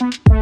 Bye.